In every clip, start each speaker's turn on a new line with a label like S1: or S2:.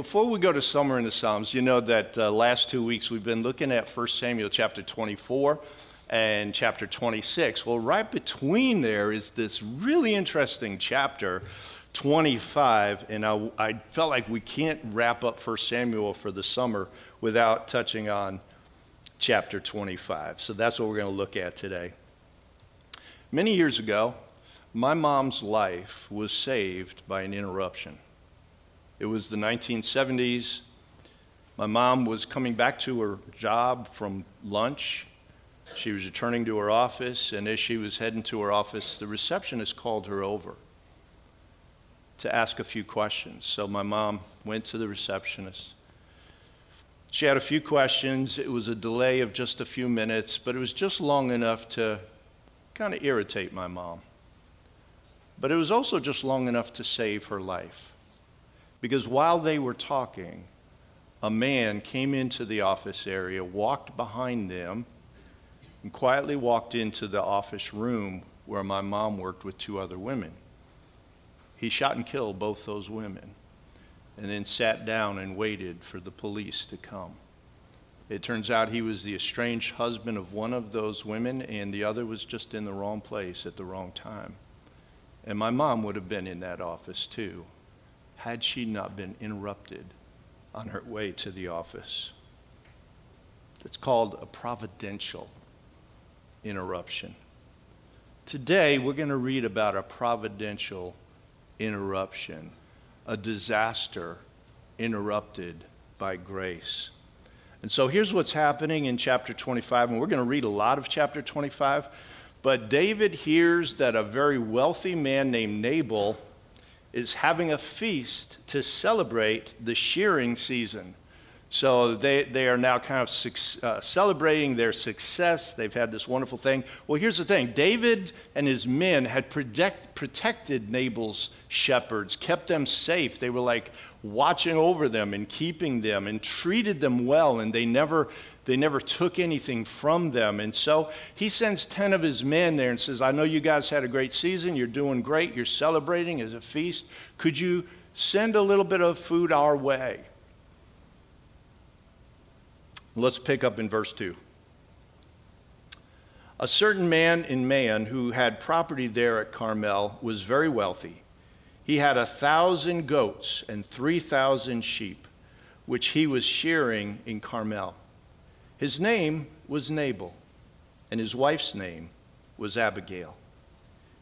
S1: before we go to Summer in the Psalms, you know that uh, last two weeks we've been looking at 1 Samuel chapter 24 and chapter 26. Well, right between there is this really interesting chapter 25, and I, I felt like we can't wrap up 1 Samuel for the summer without touching on chapter 25. So that's what we're going to look at today. Many years ago, my mom's life was saved by an interruption. It was the 1970s. My mom was coming back to her job from lunch. She was returning to her office, and as she was heading to her office, the receptionist called her over to ask a few questions. So my mom went to the receptionist. She had a few questions. It was a delay of just a few minutes, but it was just long enough to kind of irritate my mom. But it was also just long enough to save her life. Because while they were talking, a man came into the office area, walked behind them, and quietly walked into the office room where my mom worked with two other women. He shot and killed both those women and then sat down and waited for the police to come. It turns out he was the estranged husband of one of those women, and the other was just in the wrong place at the wrong time. And my mom would have been in that office too had she not been interrupted on her way to the office. It's called a providential interruption. Today, we're going to read about a providential interruption, a disaster interrupted by grace. And so here's what's happening in chapter 25, and we're going to read a lot of chapter 25. But David hears that a very wealthy man named Nabal is having a feast to celebrate the shearing season. So they, they are now kind of uh, celebrating their success. They've had this wonderful thing. Well, here's the thing David and his men had protect, protected Nabal's shepherds, kept them safe. They were like watching over them and keeping them and treated them well, and they never they never took anything from them. And so he sends 10 of his men there and says, I know you guys had a great season. You're doing great. You're celebrating as a feast. Could you send a little bit of food our way? Let's pick up in verse 2. A certain man in Maon who had property there at Carmel was very wealthy. He had a thousand goats and three thousand sheep, which he was shearing in Carmel. His name was Nabal, and his wife's name was Abigail.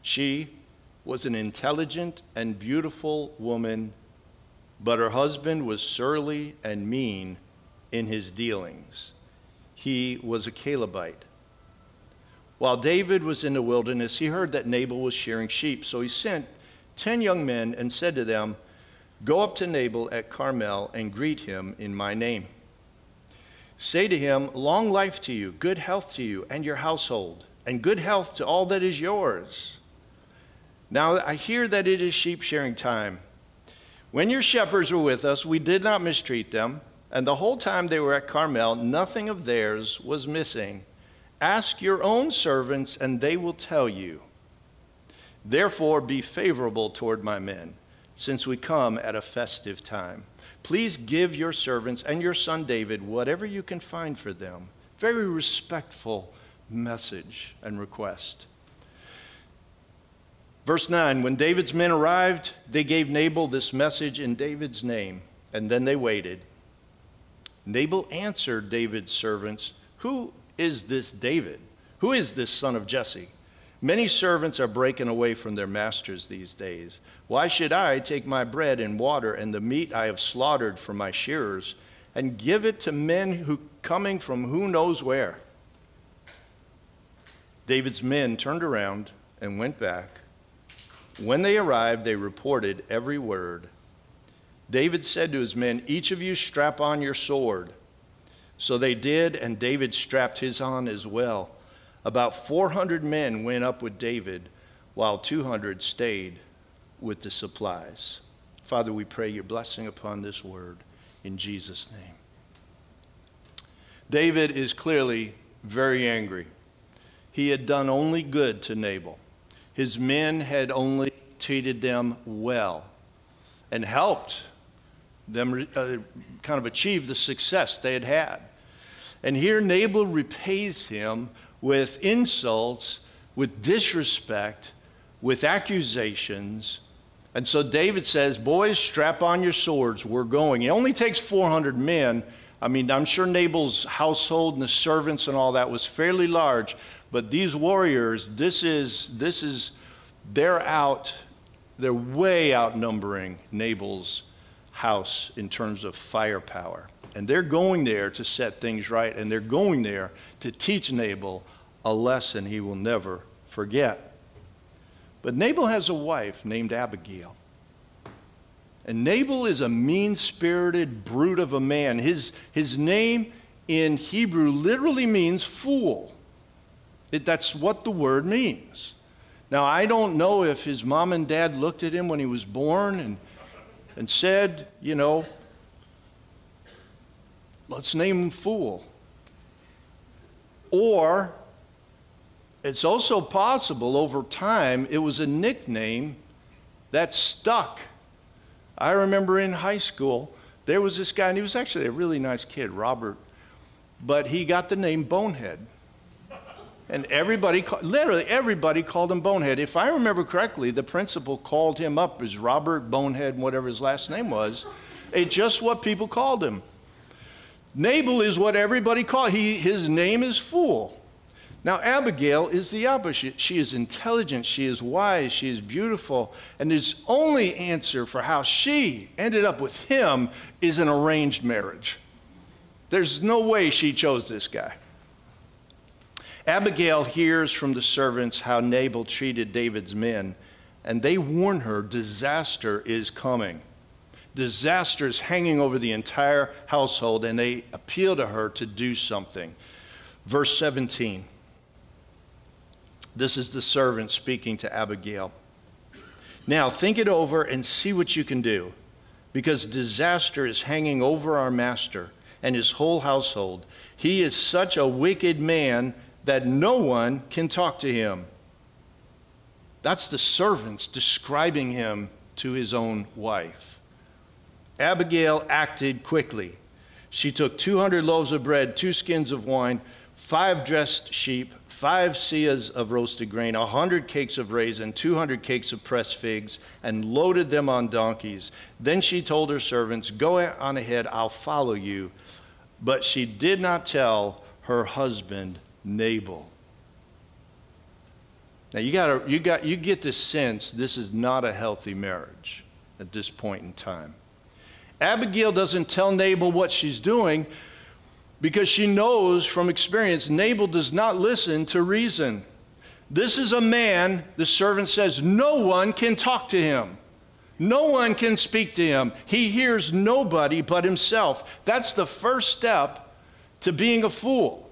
S1: She was an intelligent and beautiful woman, but her husband was surly and mean in his dealings. He was a Calebite. While David was in the wilderness, he heard that Nabal was shearing sheep. So he sent ten young men and said to them, Go up to Nabal at Carmel and greet him in my name. Say to him, Long life to you, good health to you and your household, and good health to all that is yours. Now I hear that it is sheep shearing time. When your shepherds were with us, we did not mistreat them, and the whole time they were at Carmel, nothing of theirs was missing. Ask your own servants, and they will tell you. Therefore, be favorable toward my men, since we come at a festive time. Please give your servants and your son David whatever you can find for them. Very respectful message and request. Verse 9 When David's men arrived, they gave Nabal this message in David's name, and then they waited. Nabal answered David's servants, Who is this David? Who is this son of Jesse? Many servants are breaking away from their masters these days. Why should I take my bread and water and the meat I have slaughtered for my shearers and give it to men who coming from who knows where? David's men turned around and went back. When they arrived, they reported every word. David said to his men, Each of you strap on your sword. So they did, and David strapped his on as well. About 400 men went up with David, while 200 stayed with the supplies. Father, we pray your blessing upon this word in Jesus' name. David is clearly very angry. He had done only good to Nabal. His men had only treated them well and helped them uh, kind of achieve the success they had had. And here Nabal repays him with insults, with disrespect, with accusations. And so David says, Boys, strap on your swords. We're going. It only takes 400 men. I mean, I'm sure Nabal's household and the servants and all that was fairly large, but these warriors, this is, this is, they're out, they're way outnumbering Nabal's house in terms of firepower. And they're going there to set things right, and they're going there to teach Nabal a lesson he will never forget. But Nabal has a wife named Abigail. And Nabal is a mean spirited brute of a man. His, his name in Hebrew literally means fool. It, that's what the word means. Now, I don't know if his mom and dad looked at him when he was born and, and said, you know, let's name him Fool. Or it's also possible over time it was a nickname that stuck. I remember in high school, there was this guy, and he was actually a really nice kid, Robert, but he got the name Bonehead. And everybody, literally everybody called him Bonehead. If I remember correctly, the principal called him up as Robert Bonehead, whatever his last name was. It's just what people called him. Nabal is what everybody called. He, his name is Fool. Now, Abigail is the opposite. She is intelligent, she is wise, she is beautiful, and his only answer for how she ended up with him is an arranged marriage. There's no way she chose this guy. Abigail hears from the servants how Nabal treated David's men, and they warn her disaster is coming. Disaster is hanging over the entire household, and they appeal to her to do something. Verse 17. This is the servant speaking to Abigail. Now, think it over and see what you can do, because disaster is hanging over our master and his whole household. He is such a wicked man that no one can talk to him. That's the servants describing him to his own wife. Abigail acted quickly. She took 200 loaves of bread, two skins of wine, five dressed sheep, five seahs of roasted grain, a hundred cakes of raisin, two hundred cakes of pressed figs, and loaded them on donkeys. Then she told her servants, Go on ahead, I'll follow you. But she did not tell her husband Nabal. Now you got you got you get the sense this is not a healthy marriage at this point in time. Abigail doesn't tell Nabal what she's doing because she knows from experience Nabal does not listen to reason. This is a man, the servant says, no one can talk to him. No one can speak to him. He hears nobody but himself. That's the first step to being a fool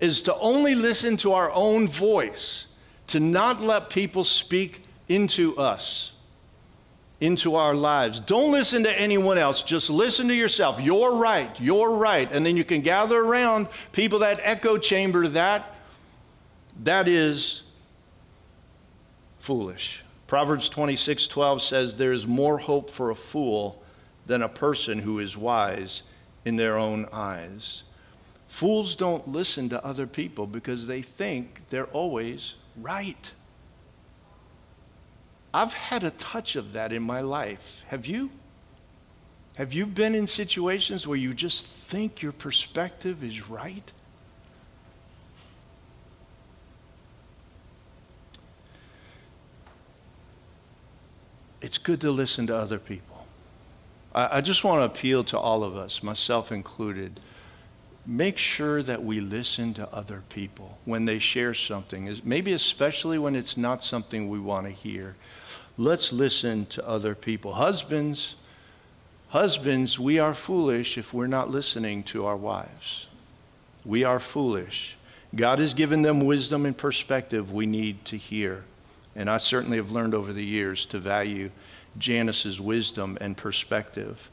S1: is to only listen to our own voice, to not let people speak into us into our lives. Don't listen to anyone else. Just listen to yourself. You're right. You're right. And then you can gather around people that echo chamber that. That is foolish. Proverbs 26 12 says, There is more hope for a fool than a person who is wise in their own eyes. Fools don't listen to other people because they think they're always right. I've had a touch of that in my life. Have you? Have you been in situations where you just think your perspective is right? It's good to listen to other people. I, I just want to appeal to all of us, myself included. Make sure that we listen to other people when they share something, maybe especially when it's not something we want to hear. Let's listen to other people. Husbands, husbands, we are foolish if we're not listening to our wives. We are foolish. God has given them wisdom and perspective we need to hear. And I certainly have learned over the years to value Janice's wisdom and perspective.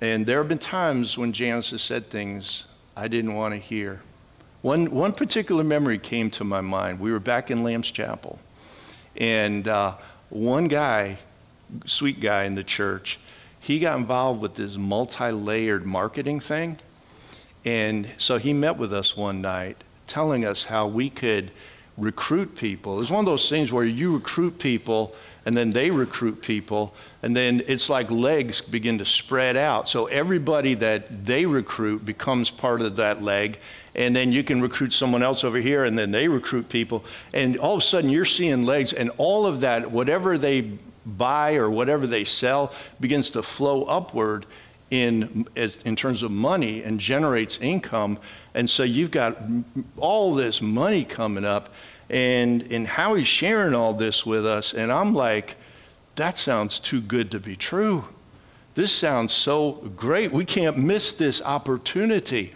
S1: And there have been times when Janice has said things I didn't want to hear. One, one particular memory came to my mind. We were back in Lamb's Chapel, and uh, one guy, sweet guy in the church, he got involved with this multi layered marketing thing. And so he met with us one night telling us how we could recruit people. It's one of those things where you recruit people and then they recruit people, and then it's like legs begin to spread out. So everybody that they recruit becomes part of that leg, and then you can recruit someone else over here, and then they recruit people, and all of a sudden you're seeing legs, and all of that, whatever they buy or whatever they sell, begins to flow upward in, in terms of money and generates income. And so you've got all this money coming up and, and how he's sharing all this with us, and I'm like, that sounds too good to be true. This sounds so great. We can't miss this opportunity.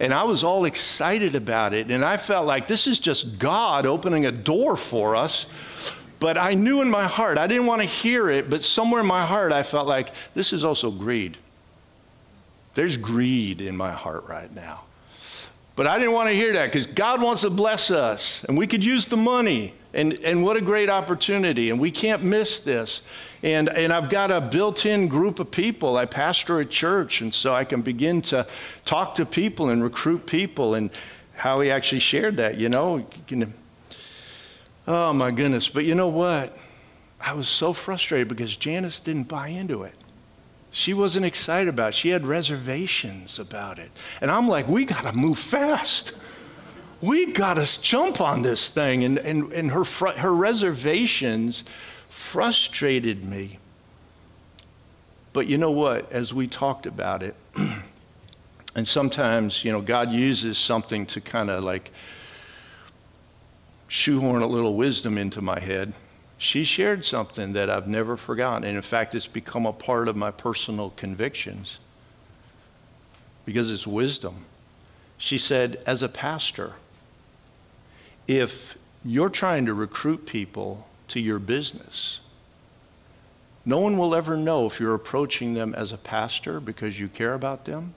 S1: And I was all excited about it. And I felt like this is just God opening a door for us. But I knew in my heart, I didn't want to hear it, but somewhere in my heart, I felt like this is also greed. There's greed in my heart right now. But I didn't want to hear that because God wants to bless us and we could use the money. And, and what a great opportunity. And we can't miss this. And, and I've got a built in group of people. I pastor a church, and so I can begin to talk to people and recruit people. And how he actually shared that, you know. Oh my goodness. But you know what? I was so frustrated because Janice didn't buy into it. She wasn't excited about it. She had reservations about it. And I'm like, we got to move fast. We got to jump on this thing. And, and, and her, fr- her reservations frustrated me. But you know what? As we talked about it, and sometimes, you know, God uses something to kind of like shoehorn a little wisdom into my head she shared something that I've never forgotten. And in fact, it's become a part of my personal convictions because it's wisdom. She said, as a pastor, if you're trying to recruit people to your business, no one will ever know if you're approaching them as a pastor because you care about them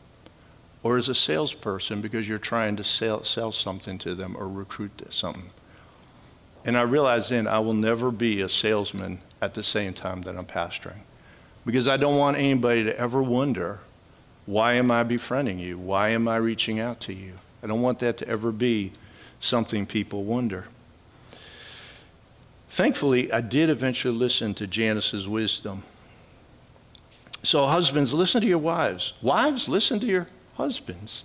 S1: or as a salesperson because you're trying to sell, sell something to them or recruit something. And I realized then I will never be a salesman at the same time that I'm pastoring. Because I don't want anybody to ever wonder, why am I befriending you? Why am I reaching out to you? I don't want that to ever be something people wonder. Thankfully, I did eventually listen to Janice's wisdom. So, husbands, listen to your wives. Wives, listen to your husbands.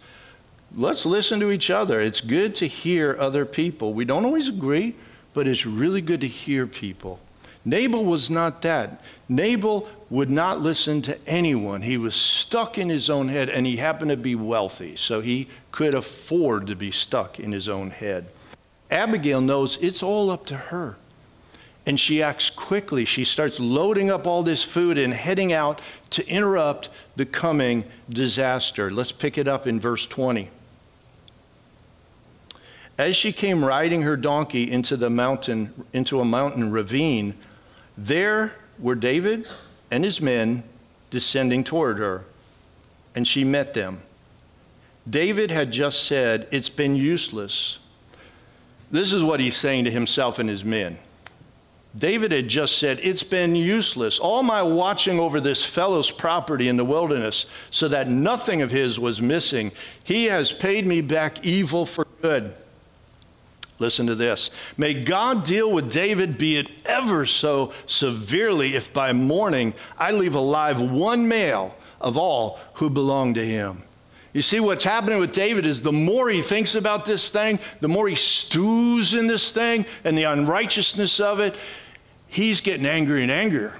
S1: Let's listen to each other. It's good to hear other people. We don't always agree, but it's really good to hear people. Nabal was not that. Nabal would not listen to anyone. He was stuck in his own head, and he happened to be wealthy, so he could afford to be stuck in his own head. Abigail knows it's all up to her. And she acts quickly. She starts loading up all this food and heading out to interrupt the coming disaster. Let's pick it up in verse 20. As she came riding her donkey into the mountain, into a mountain ravine, there were David and his men descending toward her, and she met them. David had just said, It's been useless. This is what he's saying to himself and his men. David had just said, It's been useless. All my watching over this fellow's property in the wilderness so that nothing of his was missing. He has paid me back evil for good. Listen to this. May God deal with David, be it ever so severely, if by morning I leave alive one male of all who belong to him. You see, what's happening with David is the more he thinks about this thing, the more he stews in this thing and the unrighteousness of it, he's getting angrier and angrier.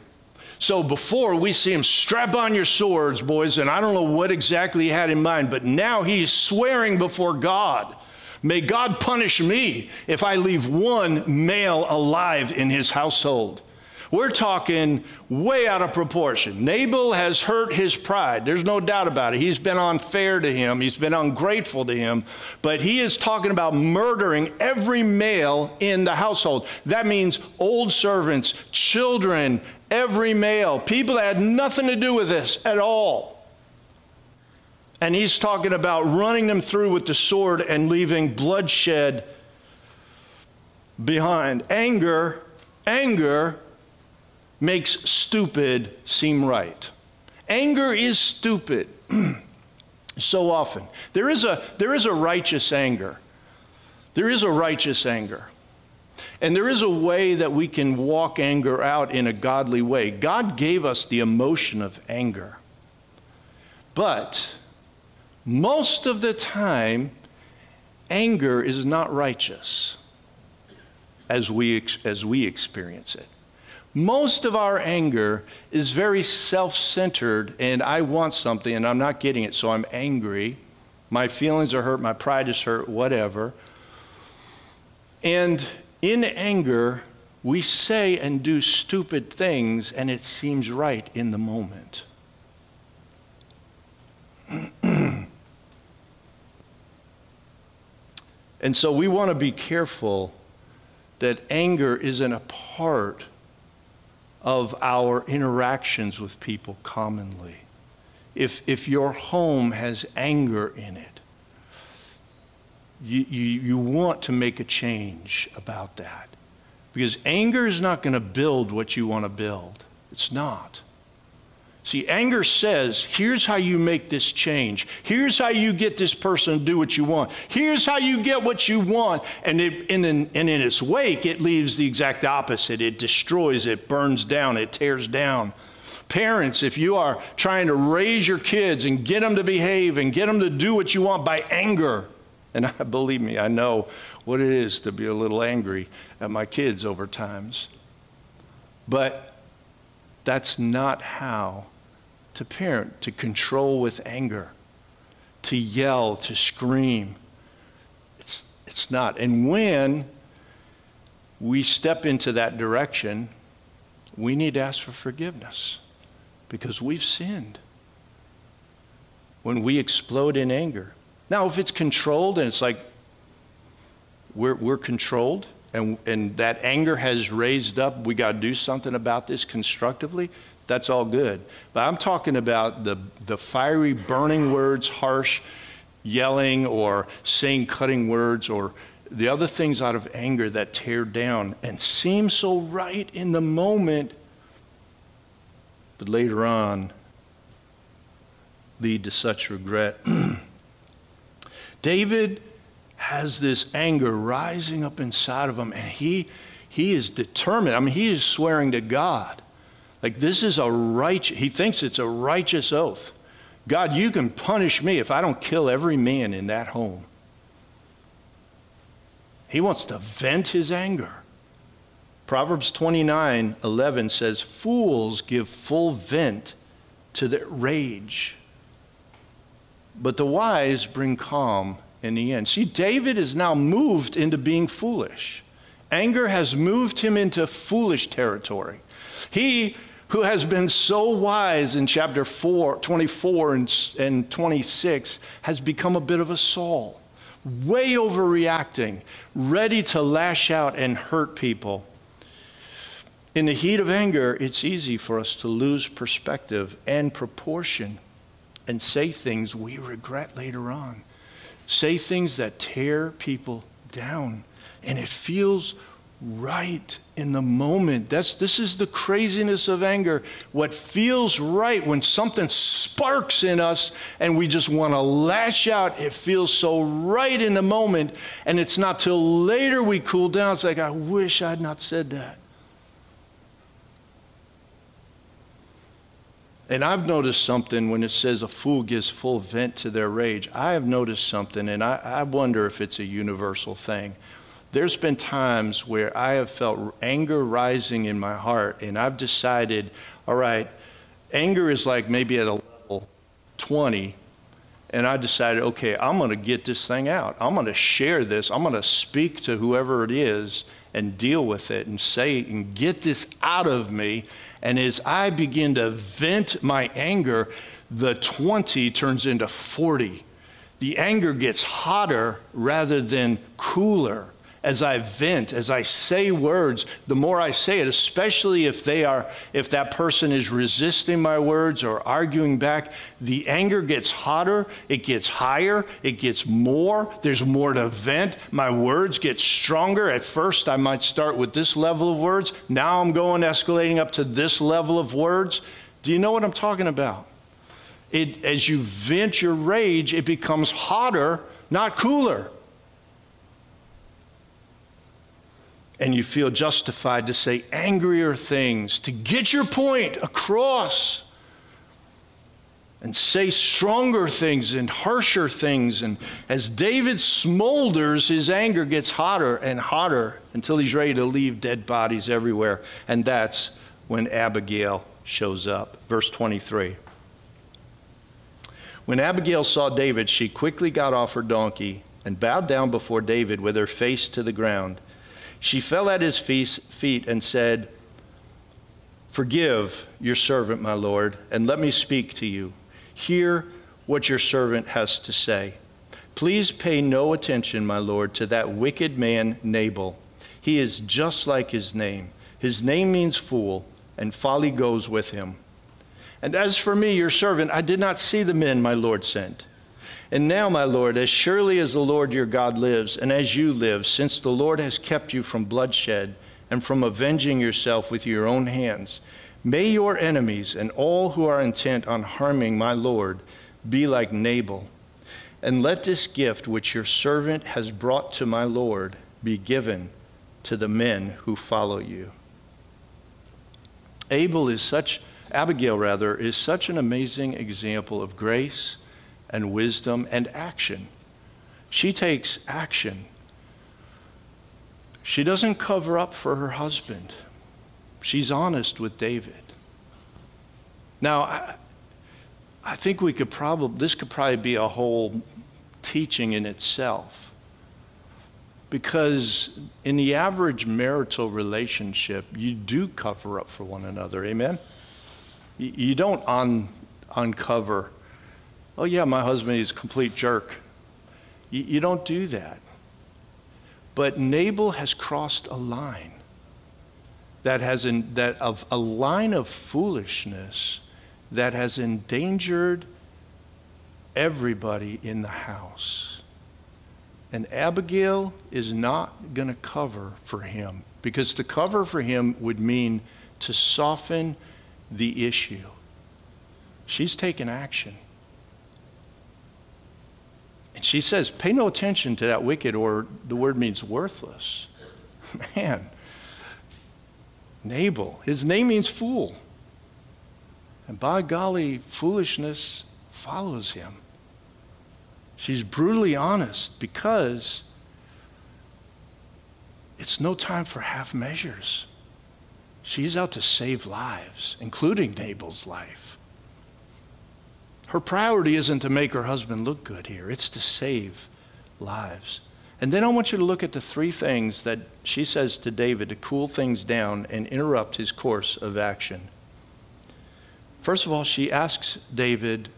S1: So before we see him strap on your swords, boys, and I don't know what exactly he had in mind, but now he's swearing before God May God punish me if I leave one male alive in his household. We're talking way out of proportion. Nabal has hurt his pride. There's no doubt about it. He's been unfair to him, he's been ungrateful to him, but he is talking about murdering every male in the household. That means old servants, children, every male, people that had nothing to do with this at all. And he's talking about running them through with the sword and leaving bloodshed behind. Anger, anger makes stupid seem right. Anger is stupid so often. There is a, there is a righteous anger. There is a righteous anger. And there is a way that we can walk anger out in a godly way. God gave us the emotion of anger. But most of the time, anger is not righteous as we, as we experience it. Most of our anger is very self centered, and I want something and I'm not getting it, so I'm angry. My feelings are hurt, my pride is hurt, whatever. And in anger, we say and do stupid things, and it seems right in the moment. And so we want to be careful that anger isn't a part of our interactions with people commonly. If, if your home has anger in it, you, you, you want to make a change about that. Because anger is not going to build what you want to build. It's not. See, anger says, here's how you make this change. Here's how you get this person to do what you want. Here's how you get what you want. And, it, and, in, and in its wake, it leaves the exact opposite. It destroys, it burns down, it tears down. Parents, if you are trying to raise your kids and get them to behave and get them to do what you want by anger, and I, believe me, I know what it is to be a little angry at my kids over times. But that's not how to parent, to control with anger, to yell, to scream. It's, it's not. And when we step into that direction, we need to ask for forgiveness because we've sinned. When we explode in anger. Now, if it's controlled and it's like we're, we're controlled and, and that anger has raised up, we got to do something about this constructively, that's all good. But I'm talking about the, the fiery, burning words, harsh yelling or saying cutting words or the other things out of anger that tear down and seem so right in the moment, but later on lead to such regret. David has this anger rising up inside of him, and he, he is determined. I mean, he is swearing to God like, this is a righteous, he thinks it's a righteous oath. God, you can punish me if I don't kill every man in that home. He wants to vent his anger. Proverbs 29 11 says, Fools give full vent to their rage, but the wise bring calm in the end. See, David is now moved into being foolish. Anger has moved him into foolish territory. He who has been so wise in chapter 4, 24 and, and 26 has become a bit of a Saul, way overreacting, ready to lash out and hurt people. In the heat of anger, it's easy for us to lose perspective and proportion and say things we regret later on. Say things that tear people down. And it feels right in the moment. That's, this is the craziness of anger. What feels right when something sparks in us and we just want to lash out, it feels so right in the moment. And it's not till later we cool down. It's like, I wish I'd not said that. And I've noticed something when it says a fool gives full vent to their rage. I have noticed something, and I, I wonder if it's a universal thing there's been times where I have felt anger rising in my heart, and I've decided, all right, anger is like maybe at a level 20, and I decided, okay, I'm going to get this thing out. I'm going to share this. I'm going to speak to whoever it is and deal with it and say and get this out of me. And as I begin to vent my anger, the 20 turns into 40. The anger gets hotter rather than cooler as I vent, as I say words, the more I say it, especially if they are, if that person is resisting my words or arguing back, the anger gets hotter, it gets higher, it gets more. There's more to vent. My words get stronger. At first, I might start with this level of words. Now I'm going escalating up to this level of words. Do you know what I'm talking about? It, as you vent your rage, it becomes hotter, not cooler. And you feel justified to say angrier things, to get your point across and say stronger things and harsher things. And as David smolders, his anger gets hotter and hotter until he's ready to leave dead bodies everywhere. And that's when Abigail shows up. Verse 23. When Abigail saw David, she quickly got off her donkey and bowed down before David with her face to the ground. She fell at his feet and said, Forgive your servant, my Lord, and let me speak to you. Hear what your servant has to say. Please pay no attention, my Lord, to that wicked man Nabal. He is just like his name. His name means fool, and folly goes with him. And as for me, your servant, I did not see the men my Lord sent. And now, my Lord, as surely as the Lord your God lives, and as you live, since the Lord has kept you from bloodshed and from avenging yourself with your own hands, May your enemies and all who are intent on harming my Lord be like Nabal. And let this gift which your servant has brought to my Lord be given to the men who follow you. Abel is such, Abigail rather, is such an amazing example of grace and wisdom and action. She takes action. She doesn't cover up for her husband. She's honest with David. Now, I, I think we could probably, this could probably be a whole teaching in itself. Because in the average marital relationship, you do cover up for one another. Amen? You, don't un, uncover, oh, yeah, my husband is a complete jerk. You, you don't do that. But Nabal has crossed a line that has in, that of a line of foolishness that has endangered everybody in the house. And Abigail is not going to cover for him because to cover for him would mean to soften the issue. She's taken action. And she says, Pay no attention to that wicked, or the word means worthless. Man, Nabal. His name means fool. And by golly, foolishness follows him. She's brutally honest because it's no time for half measures. She's out to save lives, including Nabal's life. Her priority isn't to make her husband look good here, it's to save lives. And then I want you to look at the three things that she says to David to cool things down and interrupt his course of action. First of all, she asks David,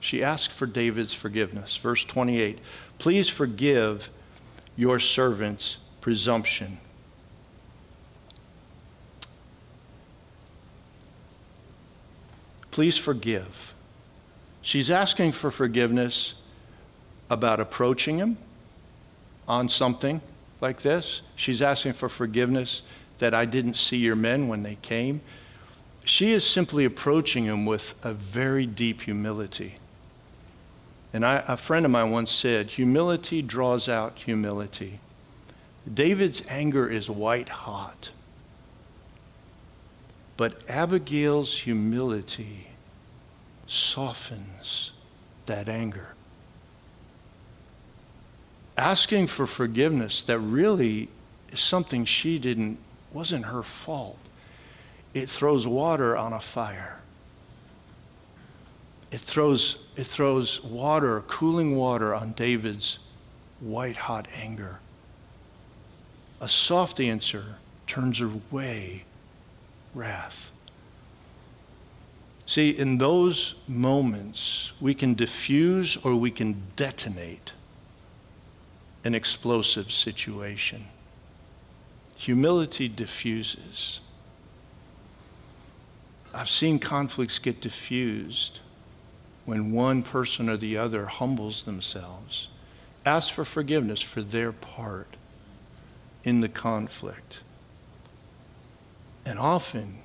S1: she asks for David's forgiveness. Verse 28 Please forgive your servant's presumption. Please forgive. She's asking for forgiveness about approaching him on something like this. She's asking for forgiveness that I didn't see your men when they came. She is simply approaching him with a very deep humility. And I, a friend of mine once said, humility draws out humility. David's anger is white hot. But Abigail's humility softens that anger asking for forgiveness that really is something she didn't, wasn't her fault. It throws water on a fire. It throws, it throws water, cooling water on David's white hot anger. A soft answer turns away wrath. See, in those moments, we can diffuse or we can detonate an explosive situation. Humility diffuses. I've seen conflicts get diffused when one person or the other humbles themselves, asks for forgiveness for their part in the conflict. And often,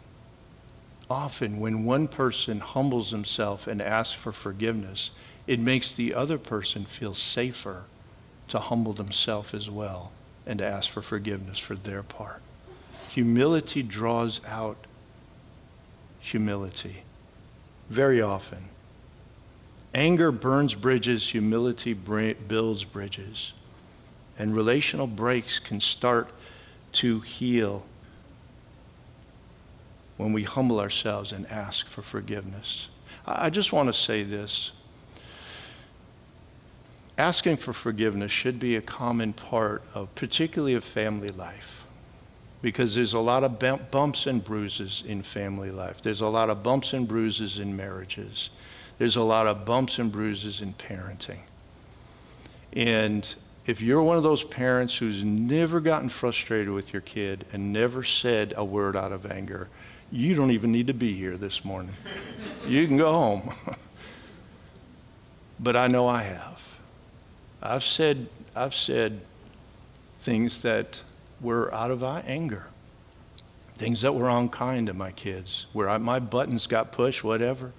S1: often when one person humbles himself and asks for forgiveness, it makes the other person feel safer to humble themselves as well and to ask for forgiveness for their part. Humility draws out humility very often. Anger burns bridges, humility builds bridges. And relational breaks can start to heal when we humble ourselves and ask for forgiveness. I just want to say this. Asking for forgiveness should be a common part of, particularly of family life, because there's a lot of bumps and bruises in family life. There's a lot of bumps and bruises in marriages. There's a lot of bumps and bruises in parenting. And if you're one of those parents who's never gotten frustrated with your kid and never said a word out of anger, you don't even need to be here this morning. you can go home. but I know I have. I've said, I've said things that were out of anger, things that were unkind to my kids, where I, my buttons got pushed, whatever.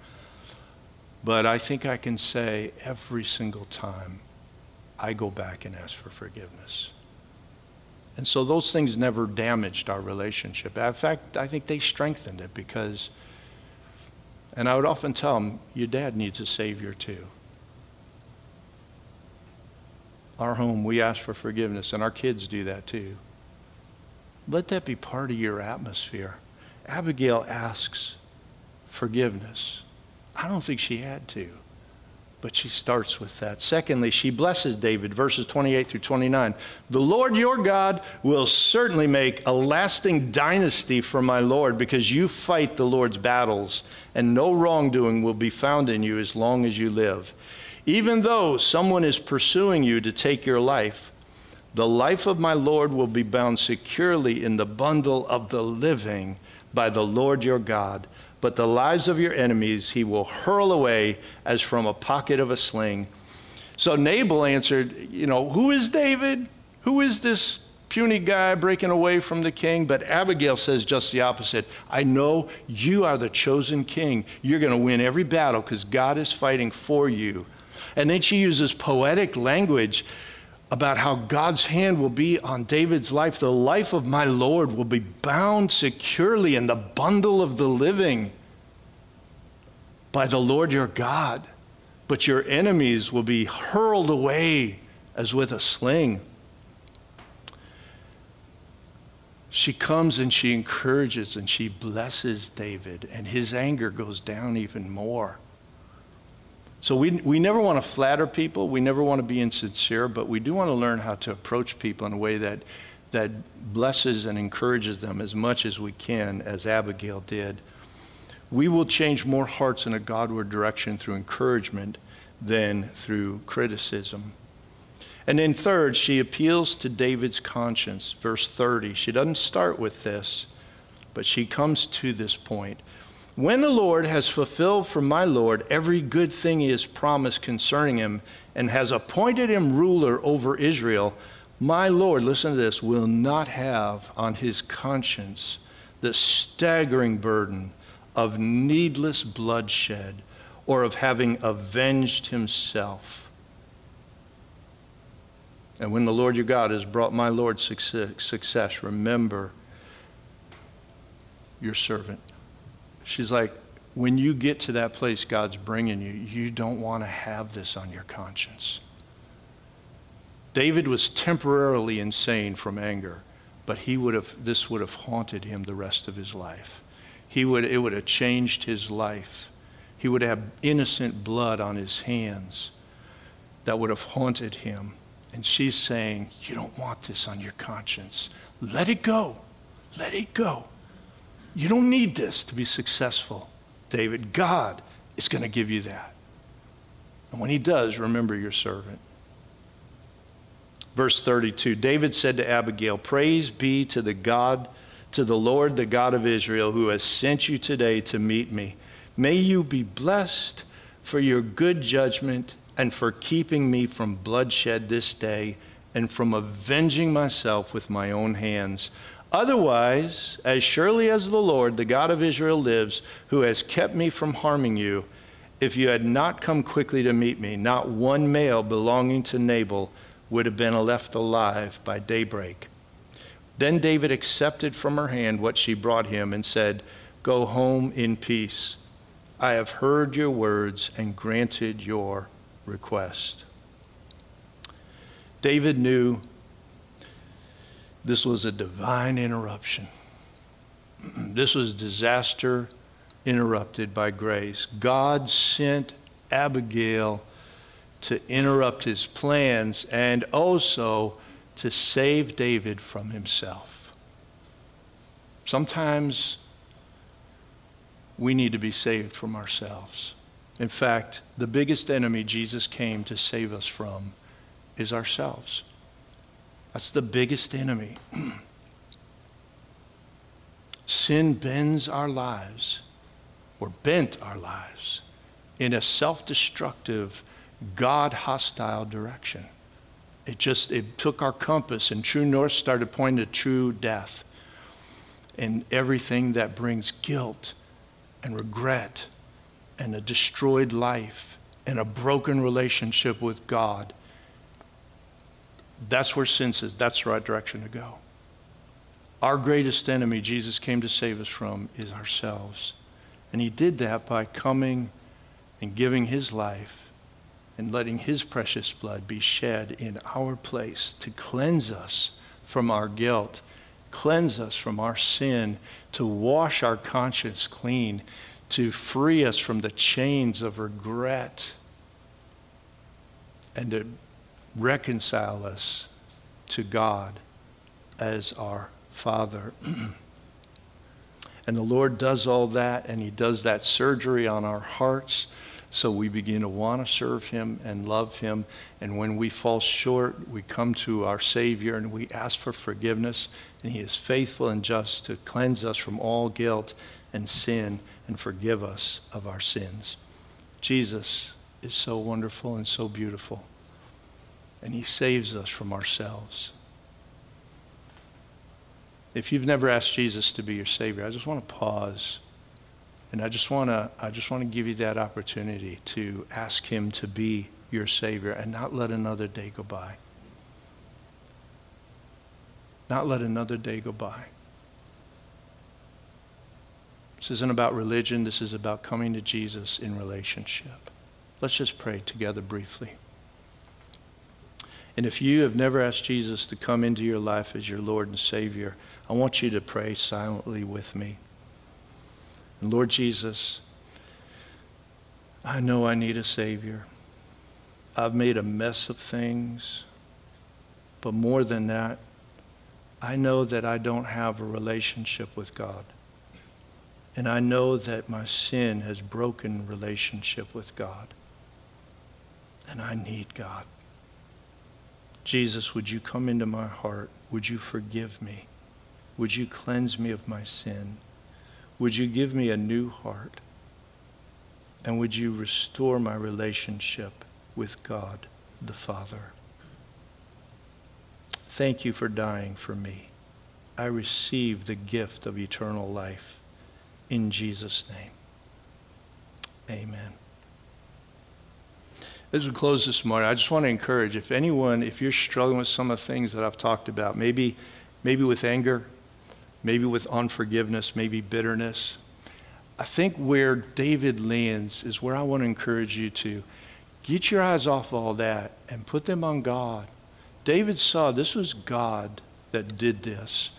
S1: But I think I can say every single time I go back and ask for forgiveness. And so those things never damaged our relationship. In fact, I think they strengthened it because, and I would often tell them, your dad needs a Savior too. Our home, we ask for forgiveness, and our kids do that too. Let that be part of your atmosphere. Abigail asks forgiveness. I don't think she had to. But she starts with that. Secondly, she blesses David, verses 28 through 29. The Lord your God will certainly make a lasting dynasty for my Lord because you fight the Lord's battles, and no wrongdoing will be found in you as long as you live. Even though someone is pursuing you to take your life, the life of my Lord will be bound securely in the bundle of the living by the Lord your God but the lives of your enemies he will hurl away as from a pocket of a sling. So Nabal answered, You know, who is David? Who is this puny guy breaking away from the king? But Abigail says just the opposite. I know you are the chosen king. You're going to win every battle because God is fighting for you. And then she uses poetic language about how God's hand will be on David's life. The life of my Lord will be bound securely in the bundle of the living by the Lord your God, but your enemies will be hurled away as with a sling. She comes and she encourages and she blesses David, and his anger goes down even more. So we, we never want to flatter people. We never want to be insincere, but we do want to learn how to approach people in a way that, that blesses and encourages them as much as we can, as Abigail did. We will change more hearts in a Godward direction through encouragement than through criticism. And then, third, she appeals to David's conscience. Verse 30. She doesn't start with this, but she comes to this point. When the Lord has fulfilled for my Lord every good thing he has promised concerning him and has appointed him ruler over Israel, my Lord, listen to this, will not have on his conscience the staggering burden of needless bloodshed or of having avenged himself. And when the Lord your God has brought my Lord success, remember your servant. She's like, when you get to that place God's bringing you, you don't want to have this on your conscience. David was temporarily insane from anger, but he would have, this would have haunted him the rest of his life. He would, it would have changed his life. He would have innocent blood on his hands that would have haunted him. And she's saying, You don't want this on your conscience. Let it go. Let it go. You don't need this to be successful, David. God is going to give you that. And when he does, remember your servant. Verse 32 David said to Abigail, Praise be to the God, to the Lord, the God of Israel, who has sent you today to meet me. May you be blessed for your good judgment and for keeping me from bloodshed this day and from avenging myself with my own hands. Otherwise, as surely as the Lord, the God of Israel, lives, who has kept me from harming you, if you had not come quickly to meet me, not one male belonging to Nabal would have been left alive by daybreak. Then David accepted from her hand what she brought him and said, Go home in peace. I have heard your words and granted your request. David knew this was a divine interruption. this was disaster interrupted by grace. God sent Abigail to interrupt his plans and also to save David from himself. Sometimes we need to be saved from ourselves. In fact, the biggest enemy Jesus came to save us from is ourselves. That's the biggest enemy. Sin bends our lives or bent our lives in a self destructive, God hostile direction. It just it took our compass and true north started pointing to true death and everything that brings guilt and regret and a destroyed life and a broken relationship with God. That's where sin says that's the right direction to go. Our greatest enemy Jesus came to save us from is ourselves. And he did that by coming and giving his life and letting his precious blood be shed in our place to cleanse us from our guilt, cleanse us from our sin, to wash our conscience clean, to free us from the chains of regret, and to reconcile us to God as our Father. And the Lord does all that, and He does that surgery on our hearts so we begin to want to serve Him and love Him. And when we fall short, we come to our Savior and we ask for forgiveness, and He is faithful and just to cleanse us from all guilt and sin and forgive us of our sins. Jesus is so wonderful and so beautiful, and He saves us from ourselves. If you've never asked Jesus to be your Savior, I just want to pause. And I just want to I just want to give you that opportunity to ask him to be your savior and not let another day go by. Not let another day go by. This isn't about religion, this is about coming to Jesus in relationship. Let's just pray together briefly. And if you have never asked Jesus to come into your life as your Lord and Savior, I want you to pray silently with me. And Lord Jesus, I know I need a Savior. I've made a mess of things. But more than that, I know that I don't have a relationship with God. And I know that my sin has broken relationship with God. And I need God. Jesus, would you come into my heart? Would you forgive me? Would you cleanse me of my sin? Would you give me a new heart? And would you restore my relationship with God the Father? Thank you for dying for me. I receive the gift of eternal life in Jesus' name. Amen. As we close this morning, I just want to encourage if anyone, if you're struggling with some of the things that I've talked about, maybe, maybe with anger, maybe with unforgiveness, maybe bitterness. I think where David lands is where I want to encourage you to get your eyes off all that and put them on God. David saw this was God that did this.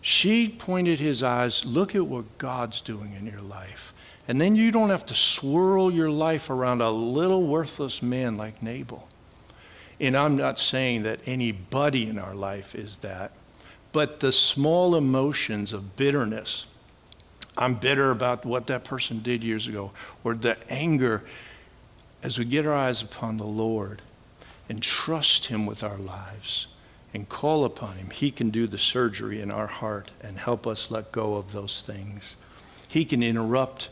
S1: She pointed his eyes, look at what God's doing in your life. And then you don't have to swirl your life around a little worthless man like Nabal. And I'm not saying that anybody in our life is that. But the small emotions of bitterness, I'm bitter about what that person did years ago, or the anger, as we get our eyes upon the Lord and trust Him with our lives and call upon Him, He can do the surgery in our heart and help us let go of those things. He can interrupt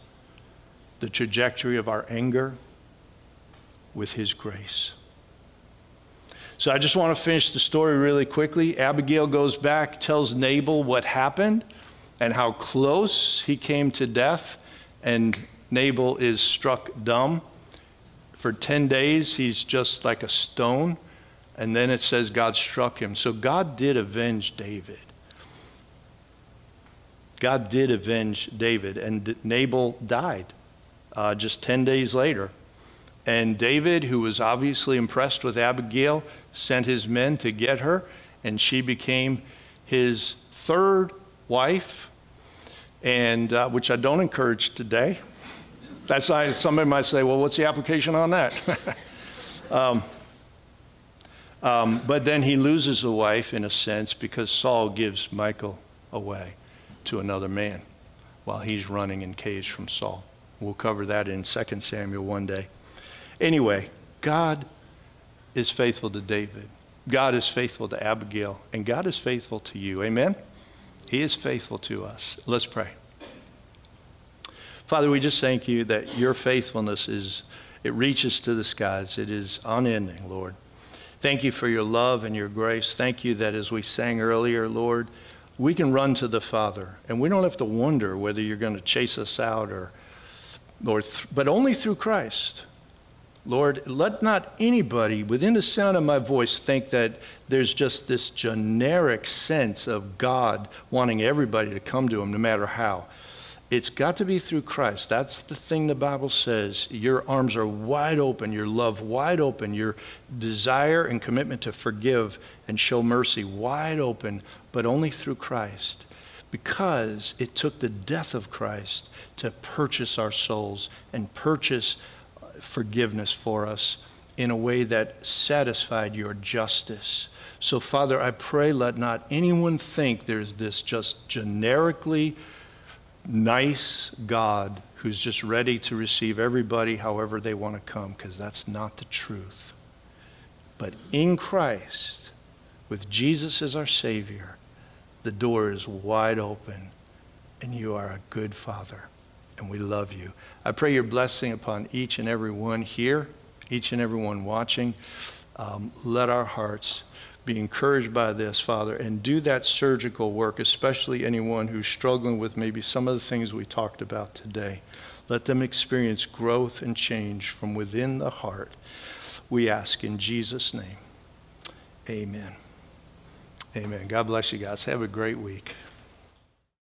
S1: the trajectory of our anger with His grace. So I just want to finish the story really quickly. Abigail goes back, tells Nabal what happened and how close he came to death, and Nabal is struck dumb. For 10 days, he's just like a stone. And then it says God struck him. So God did avenge David. God did avenge David, and Nabal died uh, just 10 days later. And David, who was obviously impressed with Abigail, sent his men to get her, and she became his third wife, and uh, which I don't encourage today. That's why somebody might say, well, what's the application on that? um, um, but then he loses a wife in a sense because Saul gives Michal away to another man while he's running in cage from Saul. We'll cover that in 2 Samuel one day. Anyway, God is faithful to David. God is faithful to Abigail, and God is faithful to you. Amen? He is faithful to us. Let's pray. Father, we just thank you that your faithfulness is, it reaches to the skies. It is unending, Lord. Thank you for your love and your grace. Thank you that as we sang earlier, Lord, we can run to the Father, and we don't have to wonder whether you're going to chase us out or, or th- but only through Christ. Lord, let not anybody within the sound of my voice think that there's just this generic sense of God wanting everybody to come to Him no matter how. It's got to be through Christ. That's the thing the Bible says. Your arms are wide open, your love wide open, your desire and commitment to forgive and show mercy wide open, but only through Christ. Because it took the death of Christ to purchase our souls and purchase forgiveness for us in a way that satisfied your justice. So, Father, I pray let not anyone think there's this just generically nice God who's just ready to receive everybody however they want to come, because that's not the truth. But in Christ, with Jesus as our Savior, the door is wide open, and you are a good Father, and we love you. I pray your blessing upon each and every one here, each and every one watching. Um, let our hearts be encouraged by this, Father, and do that surgical work, especially anyone who's struggling with maybe some of the things we talked about today. Let them experience growth and change from within the heart. We ask in Jesus' name. Amen. Amen. God bless you guys. Have a great week.